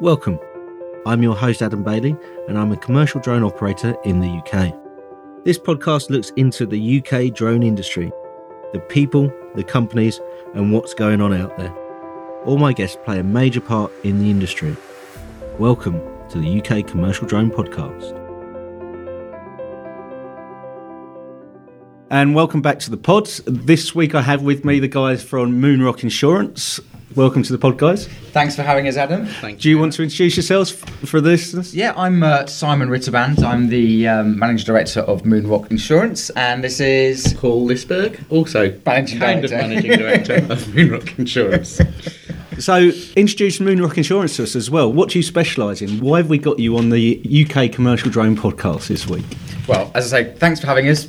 Welcome. I'm your host, Adam Bailey, and I'm a commercial drone operator in the UK. This podcast looks into the UK drone industry, the people, the companies, and what's going on out there. All my guests play a major part in the industry. Welcome to the UK Commercial Drone Podcast. And welcome back to the pod. This week I have with me the guys from Moonrock Insurance. Welcome to the pod, guys. Thanks for having us, Adam. Thank Do you want to introduce yourselves for this? Yeah, I'm uh, Simon Ritterband. I'm the um, managing director of Moonrock Insurance, and this is Paul Lisberg, also Managing kind director. of managing director of Moonrock Insurance. So, introduce Moonrock Insurance to us as well. What do you specialise in? Why have we got you on the UK Commercial Drone Podcast this week? well, as I say, thanks for having us.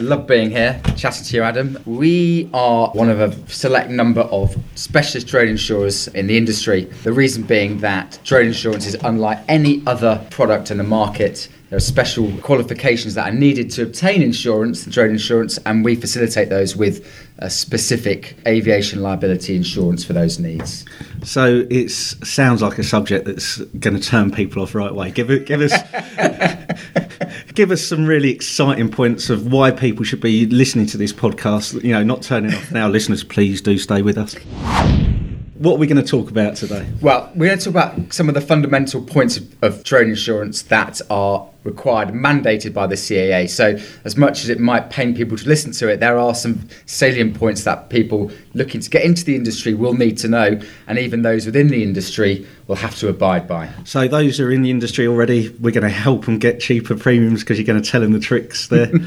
Love being here, chatting to you, Adam. We are one of a select number of specialist drone insurers in the industry. The reason being that drone insurance is unlike any other product in the market. There are special qualifications that are needed to obtain insurance, drone insurance, and we facilitate those with a specific aviation liability insurance for those needs. So, it sounds like a subject that's going to turn people off right away. Give it, give us, give us some really exciting points of why people should be listening to this podcast. You know, not turning off now. Listeners, please do stay with us. What are we going to talk about today? Well, we're going to talk about some of the fundamental points of, of drone insurance that are required, mandated by the CAA. So, as much as it might pain people to listen to it, there are some salient points that people looking to get into the industry will need to know, and even those within the industry will have to abide by. So, those who are in the industry already, we're going to help them get cheaper premiums because you're going to tell them the tricks there.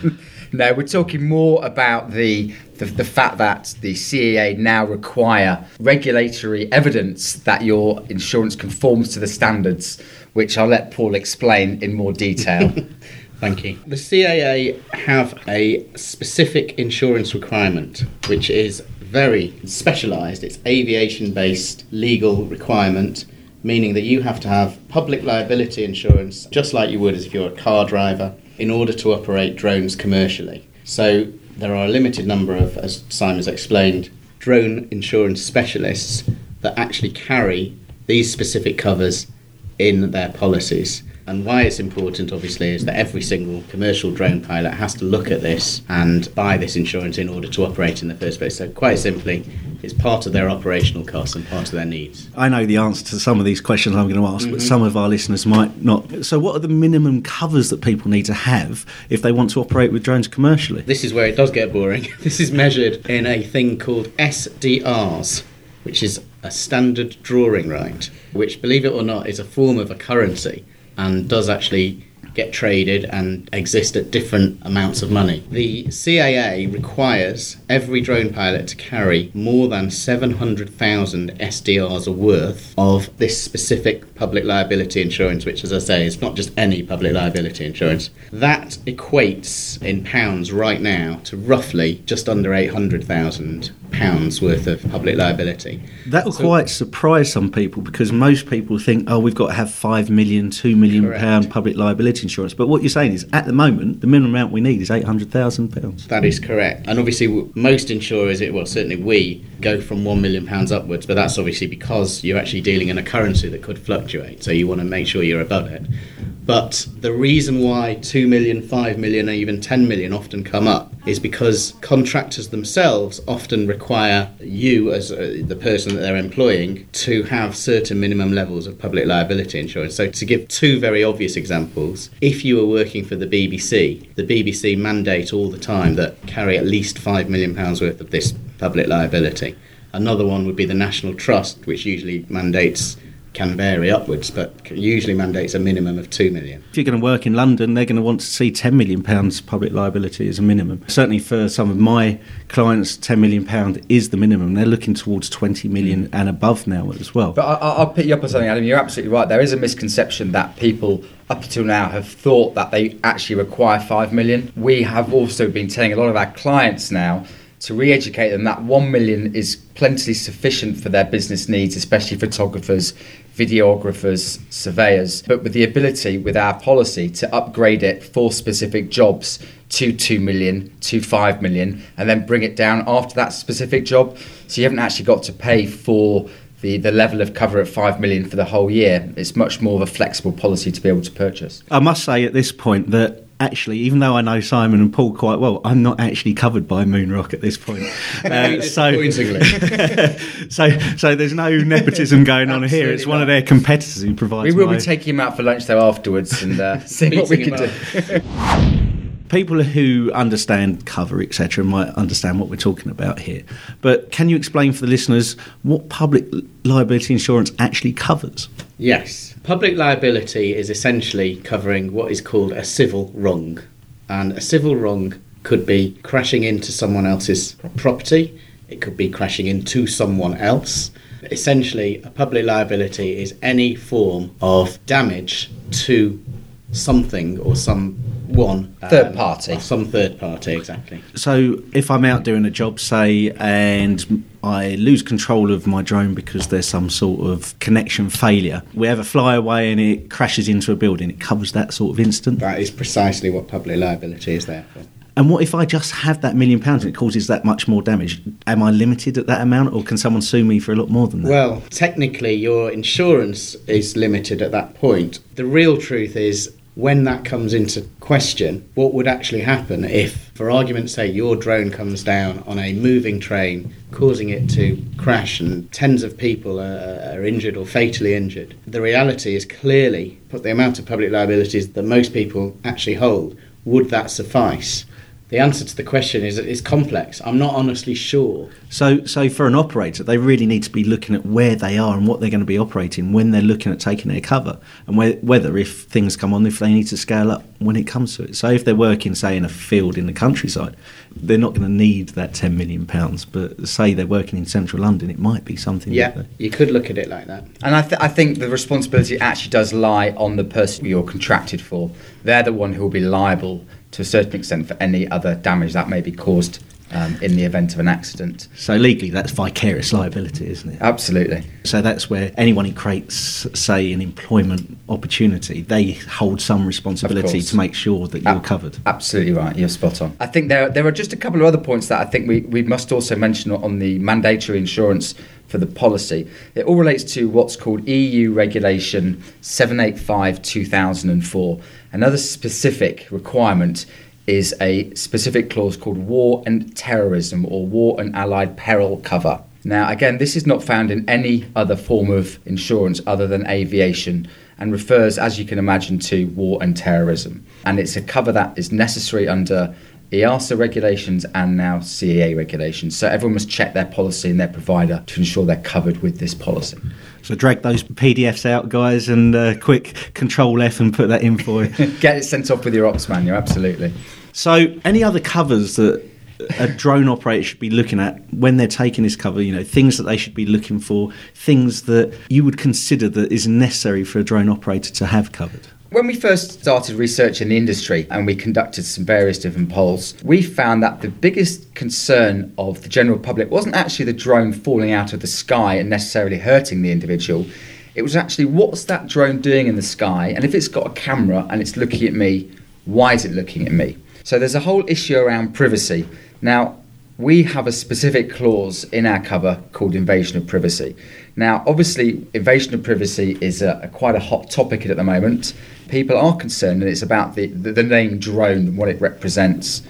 No, we're talking more about the, the the fact that the CAA now require regulatory evidence that your insurance conforms to the standards, which I'll let Paul explain in more detail. Thank you. The CAA have a specific insurance requirement, which is very specialised. It's aviation based legal requirement, meaning that you have to have public liability insurance, just like you would as if you're a car driver, in order to operate drones commercially. So there are a limited number of, as Simon's explained, drone insurance specialists that actually carry these specific covers in their policies. And why it's important, obviously, is that every single commercial drone pilot has to look at this and buy this insurance in order to operate in the first place. So, quite simply, it's part of their operational costs and part of their needs. I know the answer to some of these questions I'm going to ask, but mm-hmm. some of our listeners might not. So, what are the minimum covers that people need to have if they want to operate with drones commercially? This is where it does get boring. This is measured in a thing called SDRs, which is a standard drawing right, which, believe it or not, is a form of a currency and does actually get traded and exist at different amounts of money. The CAA requires every drone pilot to carry more than 700,000 SDRs worth of this specific public liability insurance, which, as I say, is not just any public liability insurance. That equates in pounds right now to roughly just under 800,000 pounds worth of public liability. That will quite surprise some people because most people think, oh, we've got to have five million, two million Correct. pound public liability insurance. But what you're saying is, at the moment, the minimum amount we need is eight hundred thousand pounds. That is correct. And obviously, most insurers, it, well, certainly we, go from £1 million upwards, but that's obviously because you're actually dealing in a currency that could fluctuate. So you want to make sure you're above it. But the reason why 2 million, 5 million, or even 10 million often come up is because contractors themselves often require you, as uh, the person that they're employing, to have certain minimum levels of public liability insurance. So, to give two very obvious examples, if you were working for the BBC, the BBC mandate all the time that carry at least £5 million worth of this public liability. Another one would be the National Trust, which usually mandates can vary upwards, but usually mandates a minimum of two million. If you're going to work in London, they're going to want to see ten million pounds public liability as a minimum. Certainly for some of my clients, ten million pound is the minimum. They're looking towards twenty million mm. and above now as well. But I, I- I'll pick you up on something, Adam. You're absolutely right. There is a misconception that people up until now have thought that they actually require five million. We have also been telling a lot of our clients now to re-educate them that one million is plenty sufficient for their business needs, especially photographers, videographers, surveyors. But with the ability, with our policy, to upgrade it for specific jobs to 2 million, to 5 million, and then bring it down after that specific job. So you haven't actually got to pay for the, the level of cover at 5 million for the whole year. It's much more of a flexible policy to be able to purchase. I must say at this point that actually, even though I know Simon and Paul quite well, I'm not actually covered by Moonrock at this point. Uh, so, so, so there's no nepotism going on here. It's one of their competitors who provides. We will my- be taking him out for lunch though afterwards and uh, seeing what we can do. people who understand cover, etc., might understand what we're talking about here. But can you explain for the listeners what public liability insurance actually covers? Yes. Public liability is essentially covering what is called a civil wrong. And a civil wrong could be crashing into someone else's property, it could be crashing into someone else. Essentially, a public liability is any form of damage to something or someone. Third um, party. Some third party, exactly. So, if I'm out doing a job, say, and I lose control of my drone because there's some sort of connection failure, we have a flyaway and it crashes into a building, it covers that sort of incident. That is precisely what public liability is there for. And what if I just have that million pounds and it causes that much more damage? Am I limited at that amount, or can someone sue me for a lot more than that? Well, technically, your insurance is limited at that point. The real truth is when that comes into question, what would actually happen if, for argument's sake, your drone comes down on a moving train, causing it to crash and tens of people are, are injured or fatally injured? The reality is clearly, put the amount of public liabilities that most people actually hold, would that suffice? The answer to the question is it's complex. I'm not honestly sure. So, so for an operator, they really need to be looking at where they are and what they're going to be operating when they're looking at taking their cover, and whe- whether if things come on, if they need to scale up when it comes to it. So, if they're working, say, in a field in the countryside, they're not going to need that ten million pounds. But say they're working in central London, it might be something. Yeah, they- you could look at it like that. And I, th- I think the responsibility actually does lie on the person you're contracted for. They're the one who will be liable to a certain extent for any other damage that may be caused um, in the event of an accident. So legally, that's vicarious liability, isn't it? Absolutely. So that's where anyone who creates, say, an employment opportunity, they hold some responsibility to make sure that you're Ab- covered. Absolutely right. You're spot on. I think there there are just a couple of other points that I think we, we must also mention on the mandatory insurance for the policy. It all relates to what's called EU Regulation 785 2004. Another specific requirement is a specific clause called war and terrorism or war and allied peril cover. Now, again, this is not found in any other form of insurance other than aviation and refers, as you can imagine, to war and terrorism. And it's a cover that is necessary under EASA regulations and now CAA regulations. So everyone must check their policy and their provider to ensure they're covered with this policy. So drag those PDFs out, guys, and uh, quick Control F and put that in for you. Get it sent off with your ops manual, absolutely. so, any other covers that a drone operator should be looking at when they're taking this cover? You know, things that they should be looking for, things that you would consider that is necessary for a drone operator to have covered. When we first started researching the industry and we conducted some various different polls, we found that the biggest concern of the general public wasn't actually the drone falling out of the sky and necessarily hurting the individual. It was actually what's that drone doing in the sky? And if it's got a camera and it's looking at me, why is it looking at me? So there's a whole issue around privacy. Now, we have a specific clause in our cover called invasion of privacy. Now, obviously, invasion of privacy is a, a quite a hot topic at the moment. People are concerned, and it's about the, the, the name drone and what it represents.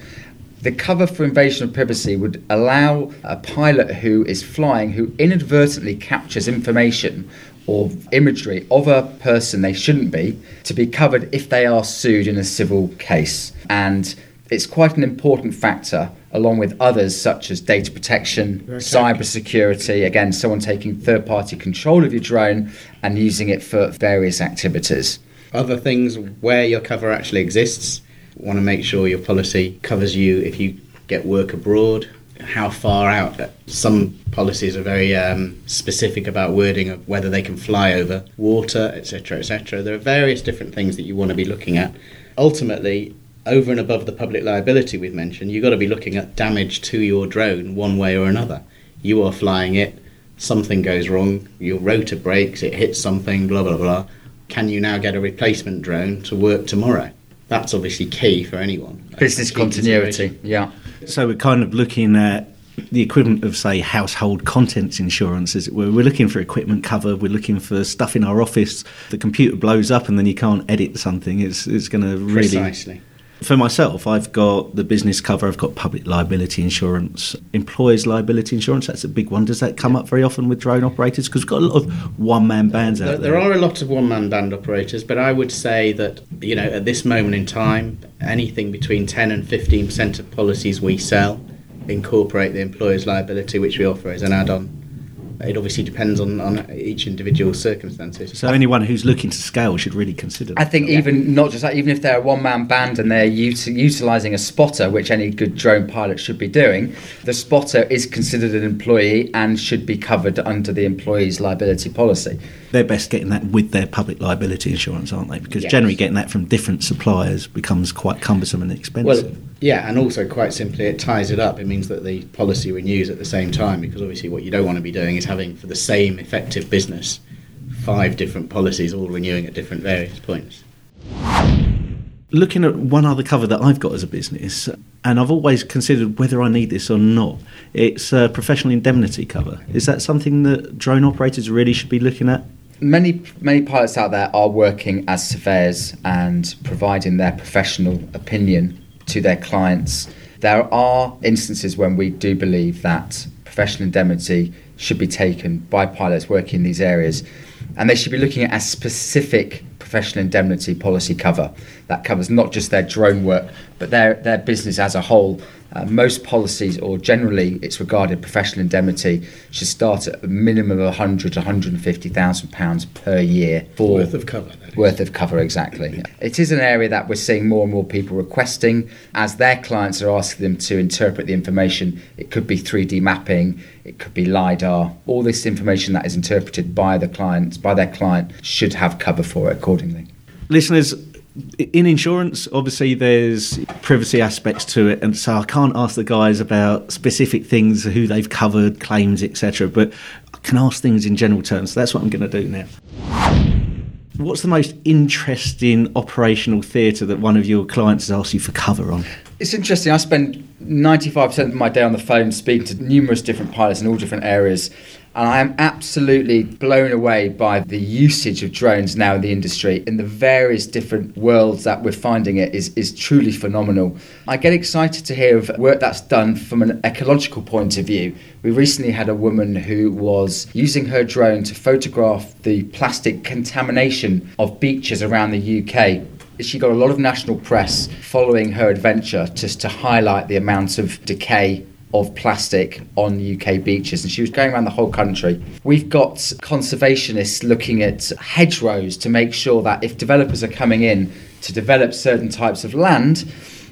The cover for invasion of privacy would allow a pilot who is flying who inadvertently captures information or imagery of a person they shouldn't be to be covered if they are sued in a civil case. And it's quite an important factor, along with others such as data protection, cyber security. Again, someone taking third party control of your drone and using it for various activities. Other things where your cover actually exists. Want to make sure your policy covers you if you get work abroad. How far out? Some policies are very um, specific about wording of whether they can fly over water, etc., etc. There are various different things that you want to be looking at. Ultimately, over and above the public liability we've mentioned, you've got to be looking at damage to your drone one way or another. You are flying it, something goes wrong, your rotor breaks, it hits something, blah blah blah. Can you now get a replacement drone to work tomorrow? That's obviously key for anyone. Business continuity, yeah. So we're kind of looking at the equivalent of, say, household contents insurance, as it were. We're looking for equipment cover, we're looking for stuff in our office. The computer blows up and then you can't edit something. It's, it's going to really. Precisely. For myself, I've got the business cover, I've got public liability insurance, employers' liability insurance. That's a big one. Does that come up very often with drone operators? Because we've got a lot of one man bands out There, there. are a lot of one man band operators, but I would say that, you know, at this moment in time, anything between 10 and 15% of policies we sell incorporate the employer's liability, which we offer as an add on. It obviously depends on, on each individual circumstances. So anyone who's looking to scale should really consider That. I think even not just that, even if they're a one man band and they're ut- utilising a spotter, which any good drone pilot should be doing, the spotter is considered an employee and should be covered under the employee's liability policy. They're best getting that with their public liability insurance, aren't they? Because Yes. generally getting that from different suppliers becomes quite cumbersome and expensive. Well, yeah, and also quite simply, it ties it up. It means that the policy renews at the same time because obviously, what you don't want to be doing is having for the same effective business five different policies all renewing at different various points. looking at one other cover that I've got as a business, and I've always considered whether I need this or not. It's a professional indemnity cover. Is that something that drone operators really should be looking at? Many many pilots out there are working as surveyors and providing their professional opinion to their clients. There are instances when we do believe that professional indemnity should be taken by pilots working in these areas, and they should be looking at a specific professional indemnity policy cover that covers not just their drone work but their their business as a whole. Uh, most policies, or generally, it's regarded professional indemnity should start at a minimum of 100 to 150,000 pounds per year for Worth of cover, that is. Worth of cover, exactly. It is an area that we're seeing more and more people requesting as their clients are asking them to interpret the information. It could be 3D mapping, it could be lidar. All this information that is interpreted by the clients, by their client, should have cover for it accordingly. Listeners, in insurance, obviously there's privacy aspects to it, and so I can't ask the guys about specific things, who they've covered, claims, etc. But I can ask things in general terms. So that's what I'm going to do now. What's the most interesting operational theatre that one of your clients has asked you for cover on? It's interesting. I spend 95% of my day on the phone speaking to numerous different pilots in all different areas. And I am absolutely blown away by the usage of drones now in the industry. In the various different worlds that we're finding it is, is truly phenomenal. I get excited to hear of work that's done from an ecological point of view. We recently had a woman who was using her drone to photograph the plastic contamination of beaches around the UK she got a lot of national press following her adventure just to highlight the amount of decay of plastic on UK beaches, and she was going around the whole country. We've got conservationists looking at hedgerows to make sure that if developers are coming in to develop certain types of land,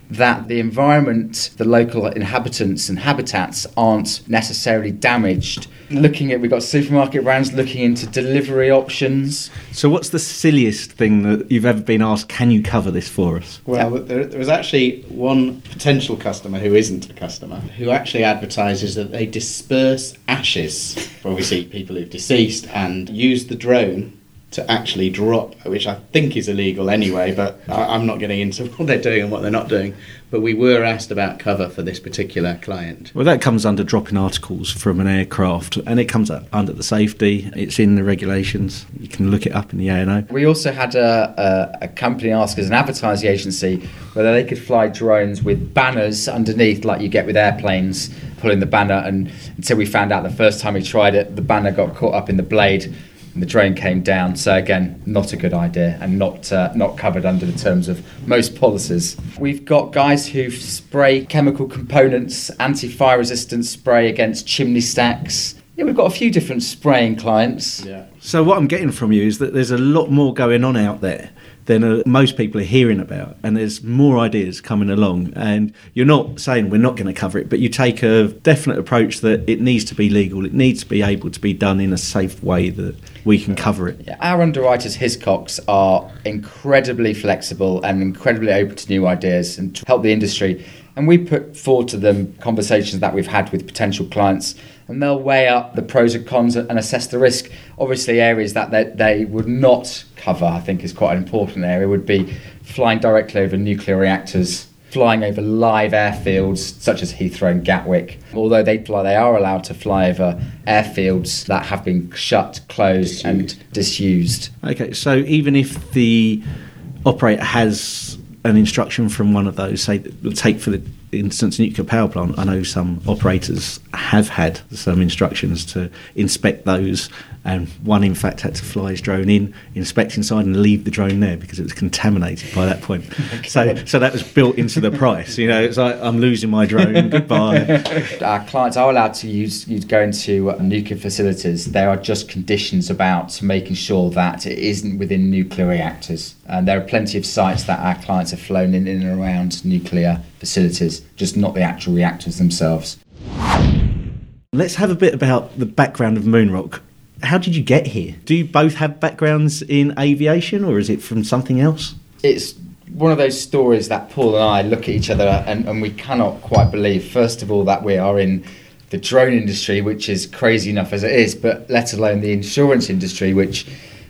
that the environment, the local inhabitants and habitats aren't necessarily damaged. Looking at, we've got supermarket brands looking into delivery options. So, what's the silliest thing that you've ever been asked? Can you cover this for us? Well, there, there was actually one potential customer who isn't a customer who actually advertises that they disperse ashes for obviously people who've deceased and use the drone to actually drop, which I think is illegal anyway, but I, I'm not getting into what they're doing and what they're not doing. But we were asked about cover for this particular client. Well, that comes under dropping articles from an aircraft, and it comes up under the safety. It's in the regulations. You can look it up in the ANO. We also had a, a, a company ask as an advertising agency, whether they could fly drones with banners underneath, like you get with airplanes, pulling the banner. And until we found out the first time we tried it, the banner got caught up in the blade and the drain came down. So again, not a good idea and not uh, not covered under the terms of most policies. We've got guys who spray chemical components, anti-fire resistant spray against chimney stacks. Yeah, we've got a few different spraying clients. Yeah. So, what I'm getting from you is that there's a lot more going on out there than uh, most people are hearing about, and there's more ideas coming along. And you're not saying we're not going to cover it, but you take a definite approach that it needs to be legal, it needs to be able to be done in a safe way that we can cover it. Yeah, our underwriters, Hiscox, are incredibly flexible and incredibly open to new ideas and to help the industry. And we put forward to them conversations that we've had with potential clients, and they'll weigh up the pros and cons and assess the risk. Obviously, areas that they, they would not cover, I think, is quite an important area, would be flying directly over nuclear reactors. flying over live airfields such as Heathrow and Gatwick. Although they fly, they are allowed to fly over airfields that have been shut, closed, and disused. Okay, so even if the operator has an instruction from one of those, say, take for the instance nuclear power plant, I know some operators have had some instructions to inspect those, and one in fact had to fly his drone in, inspect inside, and leave the drone there because it was contaminated by that point. so, so that was built into the price. You know, it's like I'm losing my drone. Goodbye. Our clients are allowed to use, use go into uh, nuclear facilities. There are just conditions about making sure that it isn't within nuclear reactors. And there are plenty of sites that our clients have flown in, in and around nuclear facilities, just not the actual reactors themselves. Let's have a bit about the background of Moonrock. How did you get here? Do you both have backgrounds in aviation or is it from something else? It's one of those stories that Paul and I look at each other and, and we cannot quite believe, first of all, that we are in the drone industry, which is crazy enough as it is, but let alone the insurance industry, which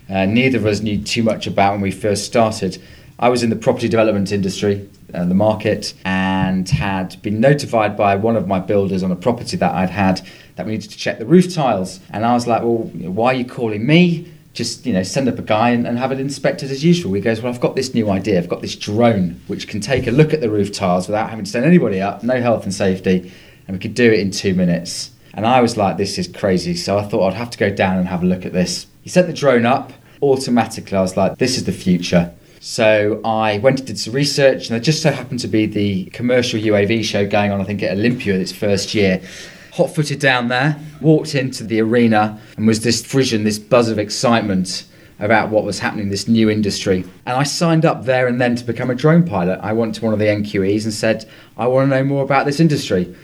uh, neither of us knew too much about when we first started. I was in the property development industry, uh, the market, and had been notified by one of my builders on a property that I'd had that we needed to check the roof tiles. And I was like, well, why are you calling me? Just you know, send up a guy and, and have it inspected as usual. He goes, well, I've got this new idea. I've got this drone which can take a look at the roof tiles without having to send anybody up, no health and safety, and we could do it in two minutes. And I was like, this is crazy. So I thought I'd have to go down and have a look at this. He sent the drone up. Automatically, I was like, this is the future. So I went and did some research, and there just so happened to be the commercial UAV show going on, I think, at Olympia its first year. Hot footed down there, walked into the arena, and was this frisson, this buzz of excitement about what was happening in this new industry. And I signed up there and then to become a drone pilot. I went to one of the NQEs and said, I want to know more about this industry.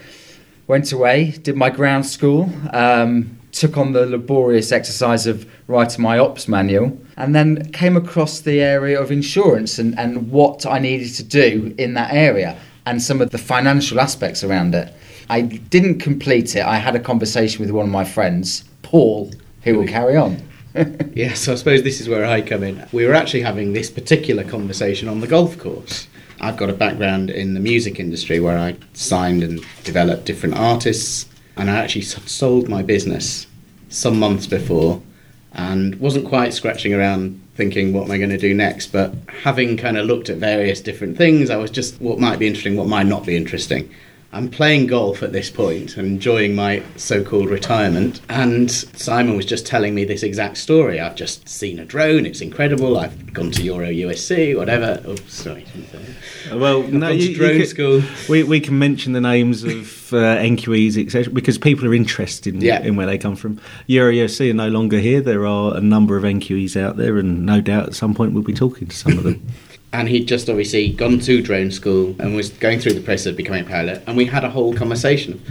Went away, did my ground school, um, took on the laborious exercise of writing my ops manual, and then came across the area of insurance and, and what I needed to do in that area and some of the financial aspects around it. I didn't complete it. I had a conversation with one of my friends, Paul, who will carry on. yeah, so I suppose this is where I come in. We were actually having this particular conversation on the golf course. I've got a background in the music industry where I signed and developed different artists, and I actually sold my business some months before and wasn't quite scratching around thinking what am I going to do next? But having kind of looked at various different things I was just what might be interesting what might not be interesting I'm playing golf at this point and enjoying my so called retirement. And Simon was just telling me this exact story. I've just seen a drone, it's incredible. I've gone to Euro USC, whatever. Oh, sorry. Well, I've no, you, drone could, school. We, we can mention the names of uh, NQEs, etc., because people are interested in, yeah. in where they come from. Euro USC are no longer here. There are a number of NQEs out there, and no doubt at some point we'll be talking to some of them. and he'd just obviously gone to drone school and was going through the process of becoming a pilot and we had a whole conversation.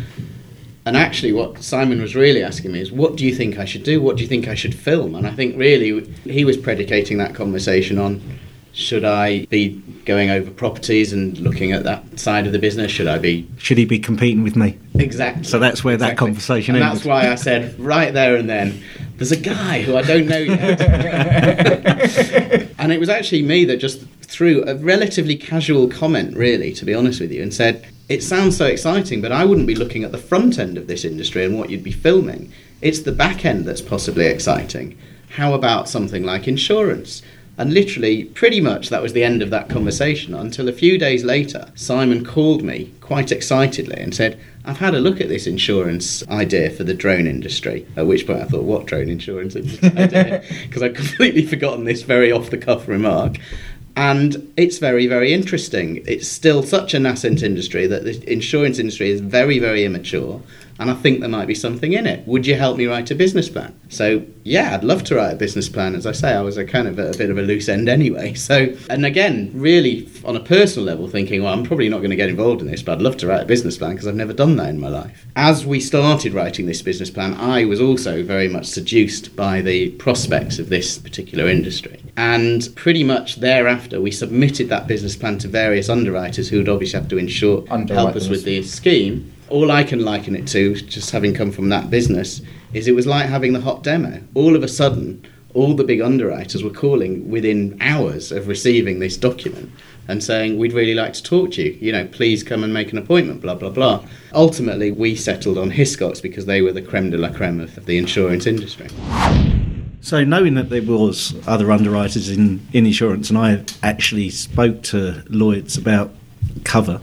And actually what simon was really asking me is what do you think i should do? What do you think i should film? And i think really he was predicating that conversation on should i be going over properties and looking at that side of the business? Should i be should he be competing with me? Exactly so that's where exactly. that conversation and that's why i said right there and then there's a guy who I don't know yet. and it was actually me that just threw a relatively casual comment, really, to be honest with you, and said, It sounds so exciting, but I wouldn't be looking at the front end of this industry and what you'd be filming. It's the back end that's possibly exciting. How about something like insurance? And literally, pretty much that was the end of that conversation until a few days later, Simon called me quite excitedly and said, I've had a look at this insurance idea for the drone industry. At which point I thought, what drone insurance idea? Because I'd completely forgotten this very off the cuff remark. And it's very, very interesting. It's still such a nascent industry that the insurance industry is very, very immature and I think there might be something in it. Would you help me write a business plan? So, yeah, I'd love to write a business plan. As I say, I was a kind of a, a bit of a loose end anyway. So, and again, really on a personal level, thinking, well, I'm probably not going to get involved in this, but I'd love to write a business plan because I've never done that in my life. As we started writing this business plan, I was also very much seduced by the prospects of this particular industry. And pretty much thereafter, we submitted that business plan to various underwriters who would obviously have to ensure help us with the scheme all I can liken it to, just having come from that business, is it was like having the hot demo. All of a sudden, all the big underwriters were calling within hours of receiving this document and saying, We'd really like to talk to you. You know, please come and make an appointment, blah, blah, blah. Ultimately, we settled on Hiscox because they were the creme de la creme of the insurance industry. So, knowing that there was other underwriters in, in insurance, and I actually spoke to Lloyd's about cover,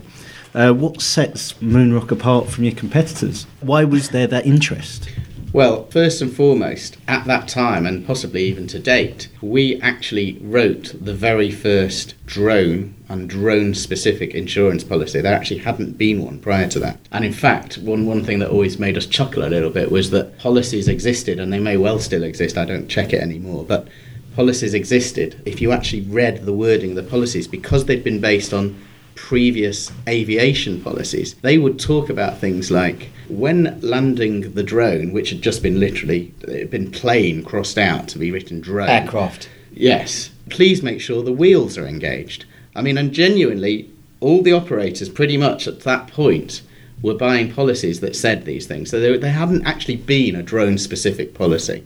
uh, what sets Moonrock apart from your competitors? Why was there that interest? Well, first and foremost, at that time, and possibly even to date, we actually wrote the very first drone and drone specific insurance policy. There actually hadn't been one prior to that. And in fact, one, one thing that always made us chuckle a little bit was that policies existed, and they may well still exist, I don't check it anymore, but policies existed. If you actually read the wording of the policies, because they'd been based on previous aviation policies, they would talk about things like when landing the drone, which had just been literally been plane crossed out to be written drone. Aircraft. Yes. Please make sure the wheels are engaged. I mean, and genuinely, all the operators pretty much at that point were buying policies that said these things. So there, there hadn't actually been a drone specific policy.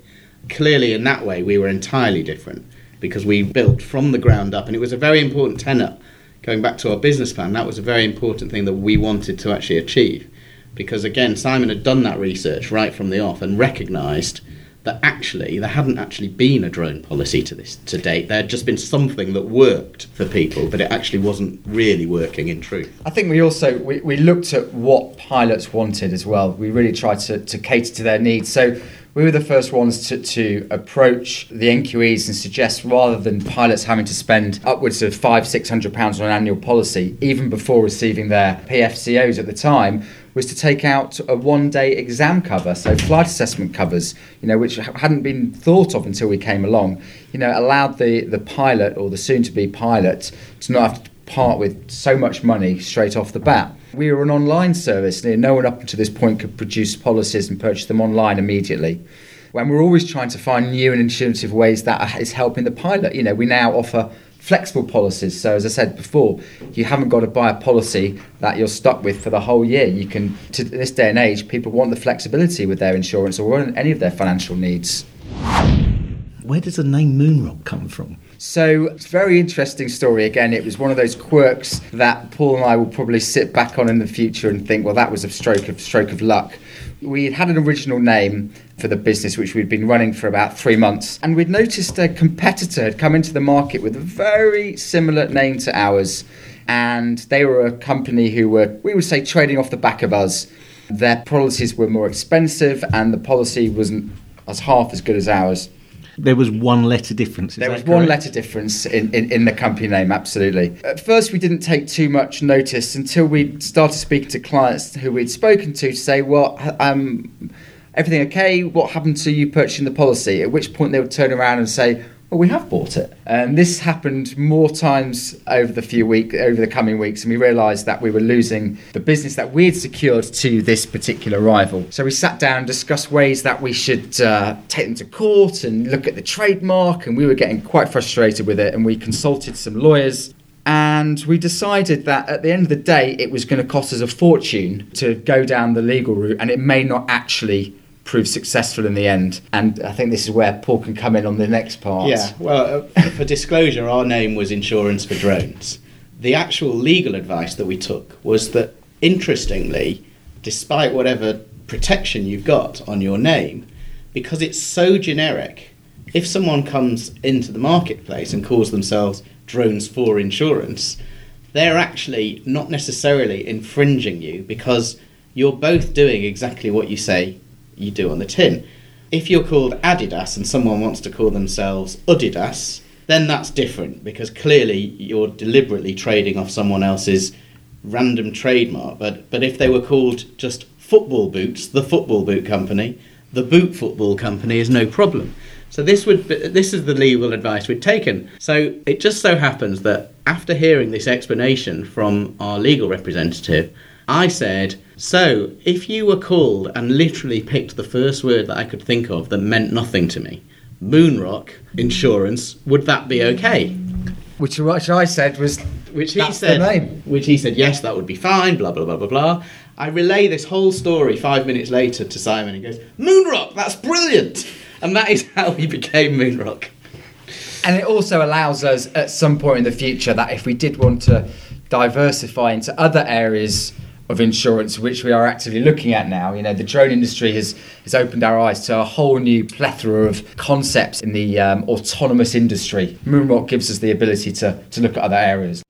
Clearly, in that way, we were entirely different because we built from the ground up, and it was a very important tenet going back to our business plan, that was a very important thing that we wanted to actually achieve. Because again, Simon had done that research right from the off and recognised that actually there hadn't actually been a drone policy to this to date. There had just been something that worked for people, but it actually wasn't really working in truth. I think we also we, we looked at what pilots wanted as well. We really tried to, to cater to their needs. So we were the first ones to, to approach the NQEs and suggest rather than pilots having to spend upwards of five, six hundred pounds on an annual policy, even before receiving their PFCOs at the time, was to take out a one day exam cover, so flight assessment covers, you know, which hadn't been thought of until we came along. You know, allowed the, the pilot or the soon to be pilot to not have to part with so much money straight off the bat. We were an online service, and no one up until this point could produce policies and purchase them online immediately. When we're always trying to find new and intuitive ways that is helping the pilot. You know, we now offer flexible policies. So, as I said before, you haven't got to buy a policy that you're stuck with for the whole year. You can, to this day and age, people want the flexibility with their insurance or any of their financial needs. Where does the name Moonrock come from? So it's a very interesting story. Again, it was one of those quirks that Paul and I will probably sit back on in the future and think, well, that was a stroke of stroke of luck. We had an original name for the business, which we'd been running for about three months, and we'd noticed a competitor had come into the market with a very similar name to ours, and they were a company who were, we would say, trading off the back of us. Their policies were more expensive, and the policy wasn't as half as good as ours. There was one letter difference. there was one letter difference in, in, in, the company name, absolutely. At first, we didn't take too much notice until we started speaking to clients who we'd spoken to to say, well, um, everything okay? What happened to you purchasing the policy? At which point they would turn around and say, well, we have bought it. And this happened more times over the few week, over the coming weeks, and we realised that we were losing the business that we had secured to this particular rival. So we sat down and discussed ways that we should uh, take them to court and look at the trademark, and we were getting quite frustrated with it. And we consulted some lawyers and we decided that at the end of the day it was going to cost us a fortune to go down the legal route and it may not actually prove successful in the end. And I think this is where Paul can come in on the next part. Yeah, well, uh, for disclosure, our name was Insurance for Drones. The actual legal advice that we took was that, interestingly, despite whatever protection you've got on your name, because it's so generic, if someone comes into the marketplace and calls themselves Drones for Insurance, they're actually not necessarily infringing you because you're both doing exactly what you say you do on the tin. If you're called Adidas and someone wants to call themselves Adidas, then that's different because clearly you're deliberately trading off someone else's random trademark. But but if they were called just football boots, the football boot company, the boot football company is no problem. So this would be, this is the legal advice we'd taken. So it just so happens that after hearing this explanation from our legal representative, I said, So, if you were called and literally picked the first word that I could think of that meant nothing to me, Moonrock insurance, would that be okay? Which, which I said was, which he said, which he said, yes, that would be fine. Blah blah blah blah blah. I relay this whole story five minutes later to Simon. And he goes, Moonrock, that's brilliant. and that is how we became Moonrock. And it also allows us at some point in the future that if we did want to diversify into other areas of insurance, which we are actively looking at now, you know, the drone industry has, has opened our eyes to a whole new plethora of concepts in the um, autonomous industry. Moonrock gives us the ability to, to look at other areas.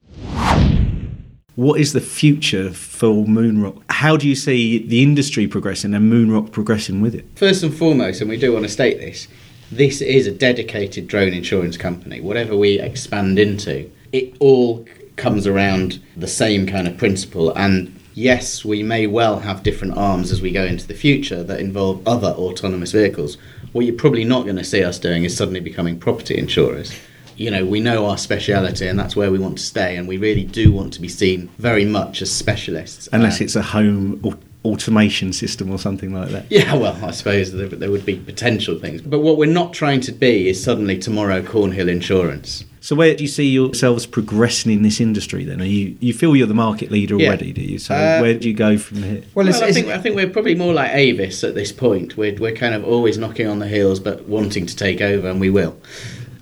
What is the future for Moonrock? How do you see the industry progressing and Moonrock progressing with it? First and foremost, and we do want to state this, this is a dedicated drone insurance company. Whatever we expand into, it all comes around the same kind of principle. And yes, we may well have different arms as we go into the future that involve other autonomous vehicles. What you're probably not going to see us doing is suddenly becoming property insurers you know, we know our speciality and that's where we want to stay. And we really do want to be seen very much as specialists. Unless uh, it's a home or automation system or something like that. Yeah, well, I suppose there, there, would be potential things. But what we're not trying to be is suddenly tomorrow Cornhill Insurance. So where do you see yourselves progressing in this industry then? Are you you feel you're the market leader already, yeah. do you? So uh, where do you go from here? Well, well I, think, I think we're probably more like Avis at this point. We're, we're kind of always knocking on the heels but wanting to take over and we will.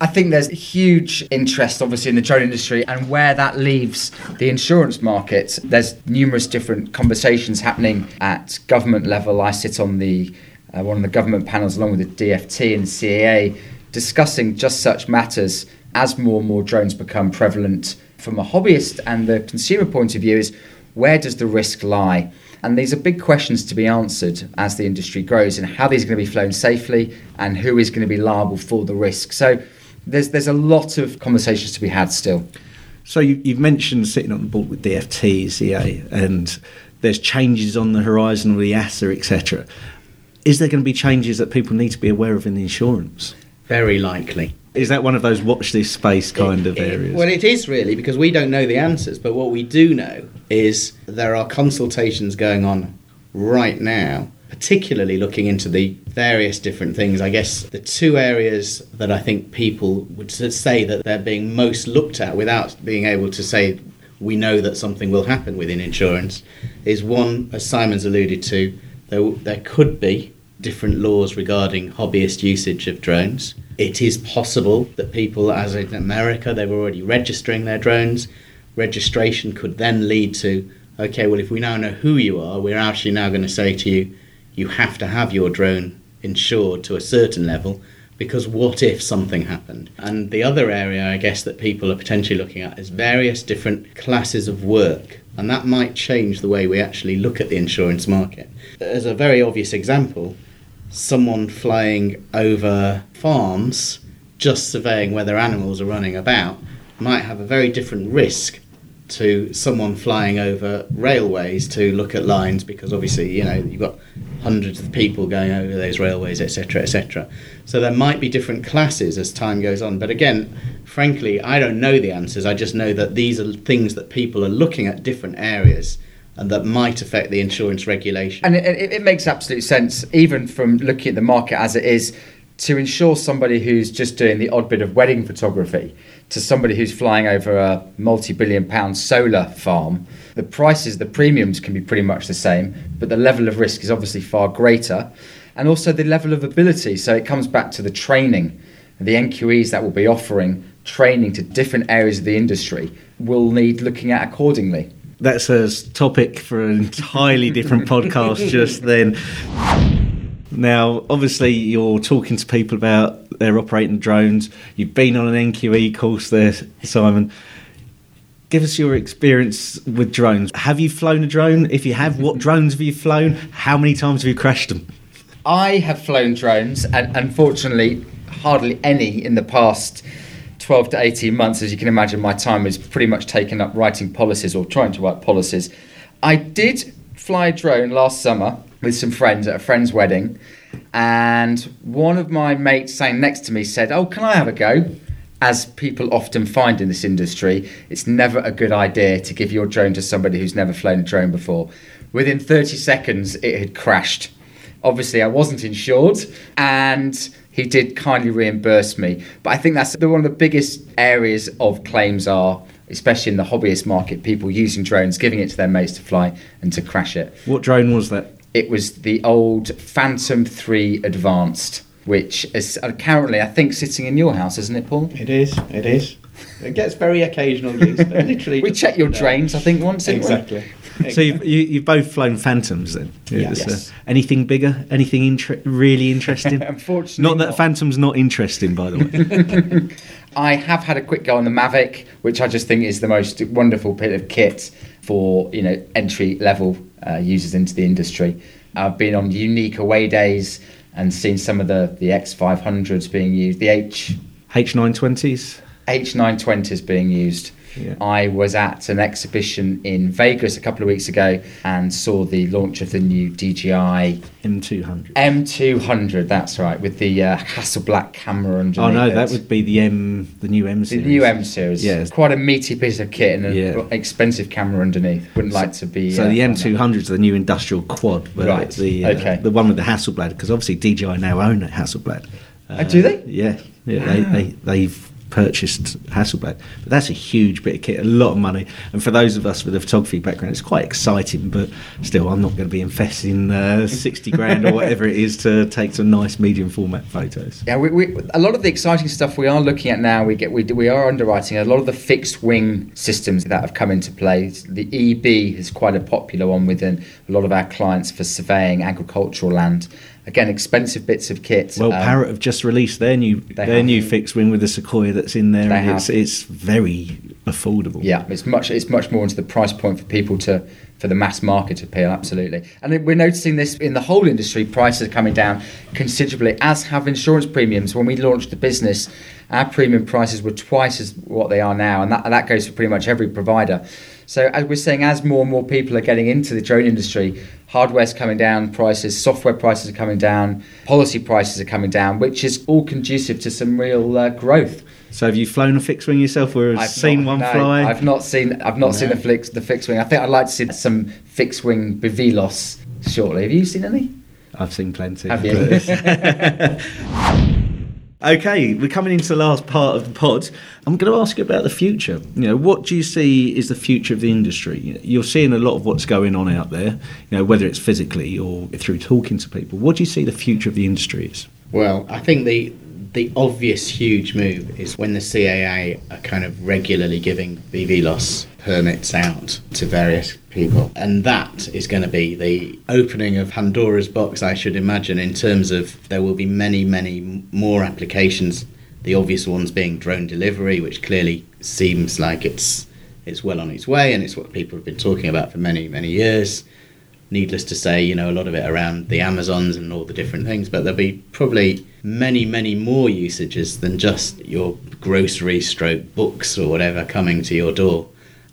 I think there's huge interest, obviously, in the drone industry and where that leaves the insurance market. There's numerous different conversations happening at government level. I sit on the uh, one of the government panels along with the DFT and CAA discussing just such matters as more and more drones become prevalent. From a hobbyist and the consumer point of view, is where does the risk lie? And these are big questions to be answered as the industry grows and how these are going to be flown safely and who is going to be liable for the risk. So there's there's a lot of conversations to be had still. So you, have mentioned sitting on the board with DFT, CA, and there's changes on the horizon with the EASA, etc. Is there going to be changes that people need to be aware of in the insurance? Very likely. Is that one of those watch this space kind it, of areas? It, well, it is really because we don't know the answers, but what we do know is there are consultations going on right now particularly looking into the various different things. I guess the two areas that I think people would say that they're being most looked at without being able to say we know that something will happen within insurance is one, as Simon's alluded to, there, there could be different laws regarding hobbyist usage of drones. It is possible that people, as in America, they're already registering their drones. Registration could then lead to okay, well, if we now know who you are, we're actually now going to say to you, you have to have your drone insured to a certain level because what if something happened? And the other area, I guess, that people are potentially looking at is various different classes of work. And that might change the way we actually look at the insurance market. As a very obvious example, someone flying over farms just surveying whether animals are running about might have a very different risk to someone flying over railways to look at lines because obviously you know you've got hundreds of people going over those railways etc etc so there might be different classes as time goes on. But again frankly i don't know the answers. I just know that these are things that people are looking at different areas and that might affect the insurance regulation. And it, it makes absolute sense even from looking at the market as it is to insure somebody who's just doing the odd bit of wedding photography to somebody who's flying over a multi-billion pound solar farm, the prices, the premiums can be pretty much the same, but the level of risk is obviously far greater. And also the level of ability. So it comes back to the training. The NQEs that will be offering training to different areas of the industry will need looking at accordingly. That's a topic for an entirely different podcast just then. Now, obviously, you're talking to people about their operating drones. You've been on an NQE course there, Simon. Give us your experience with drones. Have you flown a drone? If you have, what drones have you flown? How many times have you crashed them? I have flown drones, and unfortunately, hardly any in the past 12 to 18 months. As you can imagine, my time is pretty much taken up writing policies or trying to write policies. I did fly a drone last summer with some friends at a friend's wedding, and one of my mates sitting next to me said, "Oh, can I have a go?" As people often find in this industry, it's never a good idea to give your drone to somebody who's never flown a drone before. Within 30 seconds, it had crashed. Obviously, I wasn't insured, and he did kindly reimburse me. But I think that's one of the biggest areas of claims are especially in the hobbyist market, people using drones, giving it to their mates to fly and to crash it. What drone was that? It was the old Phantom 3 Advanced. which is uh, currently, I think, sitting in your house, isn't it, Paul? It is. It is. It gets very occasional use, but literally. We check your drains, I think, once. didn't? Exactly. So you've, you, you've both flown Phantoms then? Yes. Uh, anything bigger? Anything inter- really interesting? Unfortunately, not that not. Phantom's not interesting, by the way. I have had a quick go on the Mavic, which I just think is the most wonderful bit of kit for you know entry level uh, users into the industry. I've been on Yuneec away days and seen some of the the X500s being used, the H H920s? H920s being used. Yeah. I was at an exhibition in Vegas a couple of weeks ago and saw the launch of the new DJI M200. M200. That's right, with the uh, Hasselblad camera underneath. Oh no, it. that would be the M, the new M series. The new M series. Yeah. It's quite a meaty piece of kit and an Yeah. expensive camera underneath. Wouldn't like to be. So uh, the. M200 is the new industrial quad, but Right, the uh, okay. the one with the Hasselblad, because obviously DJI now own Hasselblad. Oh, do they? Yeah, yeah. They, they they've purchased Hasselblad, but that's a huge bit of kit, a lot of money. And for those of us with a photography background, it's quite exciting. But still, I'm not going to be investing uh, sixty grand or whatever it is to take some nice medium format photos. Yeah, we, we, a lot of the exciting stuff we are looking at now, we get we, we are underwriting a lot of the fixed wing systems that have come into play. The eBee is quite a popular one within a lot of our clients for surveying agricultural land. Again, expensive bits of kit. Well, um, Parrot have just released their new their have. new fixed wing with the Sequoia that's in there, and it's have. it's very affordable. Yeah, it's much it's much more into the price point for people to for the mass market appeal, absolutely. And we're noticing this in the whole industry. Prices are coming down considerably, as have insurance premiums. When we launched the business, our premium prices were twice as what they are now, and that that goes for pretty much every provider. So as we're saying, as more and more people are getting into the drone industry, hardware's coming down, prices, software prices are coming down, policy prices are coming down, which is all conducive to some real uh, growth. So have you flown a fixed wing yourself, or have I've seen not- one no, fly? I've not seen. I've not seen No. the fix, the fixed wing. I think I'd like to see some fixed wing BVLOS shortly. Have you seen any? I've seen plenty. Have you? okay, we're coming into the last part of the pod. I'm going to ask you about the future. You know, what do you see is the future of the industry? You're seeing a lot of what's going on out there. You know, whether it's physically or through talking to people. What do you see the future of the industry is? Well, I think the the obvious huge move is when the CAA are kind of regularly giving BVLOS permits out to various people, and that is going to be the opening of Pandora's box, I should imagine, in terms of there will be many, many more applications. The obvious ones being drone delivery, which clearly seems like it's it's well on its way, and it's what people have been talking about for many, many years needless to say, you know, a lot of it around the Amazons and all the different things, but there'll be probably many, many more usages than just your grocery stroke books or whatever coming to your door.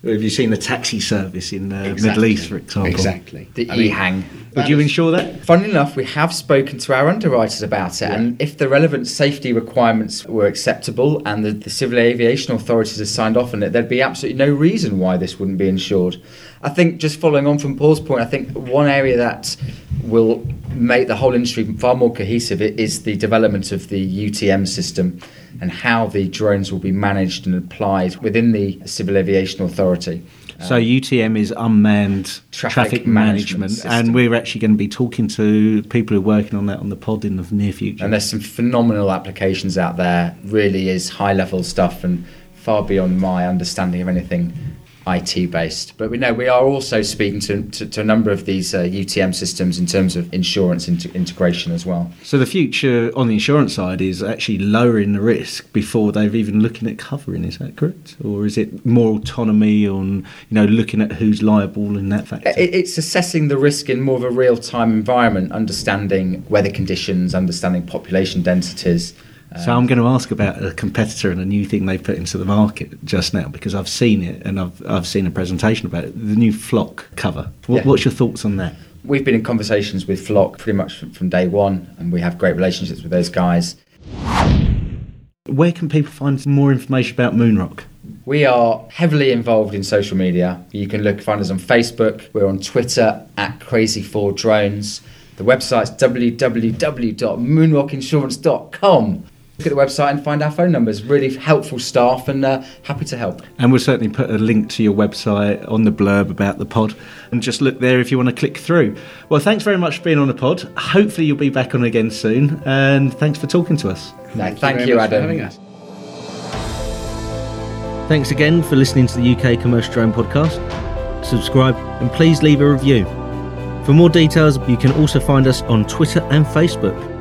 Have you seen the taxi service in uh, Middle East, for example? Exactly. The I mean, EHang. Would you insure that? Funnily enough, we have spoken to our underwriters about it, and if the relevant safety requirements were acceptable and the, the civil aviation authorities had signed off on it, there'd be absolutely no reason why this wouldn't be insured. I think, just following on from Paul's point, I think one area that will make the whole industry far more cohesive is the development of the UTM system and how the drones will be managed and applied within the Civil Aviation Authority. So UTM is unmanned Traffic traffic, management management, and we're actually going to be talking to people who are working on that on the pod in the near future. And there's some phenomenal applications out there. Really is high level stuff and far beyond my understanding of anything IT based. But we know we are also speaking to, to, to a number of these uh, UTM systems in terms of insurance into integration as well. So the future on the insurance side is actually lowering the risk before they're even looking at covering. Is that correct, or is it more autonomy on you know looking at who's liable in that factor? It, it's assessing the risk in more of a real time environment, understanding weather conditions, understanding population densities. So I'm going to ask about a competitor and a new thing they've put into the market just now because I've seen it and I've I've seen a presentation about it. The new flock cover. What, Yeah. What's your thoughts on that? We've been in conversations with Flock pretty much from, from day one, and we have great relationships with those guys. Where can people find more information about Moonrock? We are heavily involved in social media. You can look find us on Facebook. We're on Twitter at Crazy4Drones. The website's www.moonrockinsurance.com. Look at the website and find our phone numbers. Really helpful staff and uh, happy to help. And we'll certainly put a link to your website on the blurb about the pod and just look there if you want to click through. Well, thanks very much for being on the pod. Hopefully, you'll be back on again soon. And thanks for talking to us. No, thank, you, Adam. Thanks again for listening to the UK Commercial Drone podcast. Subscribe and please leave a review. For more details, you can also find us on Twitter and Facebook.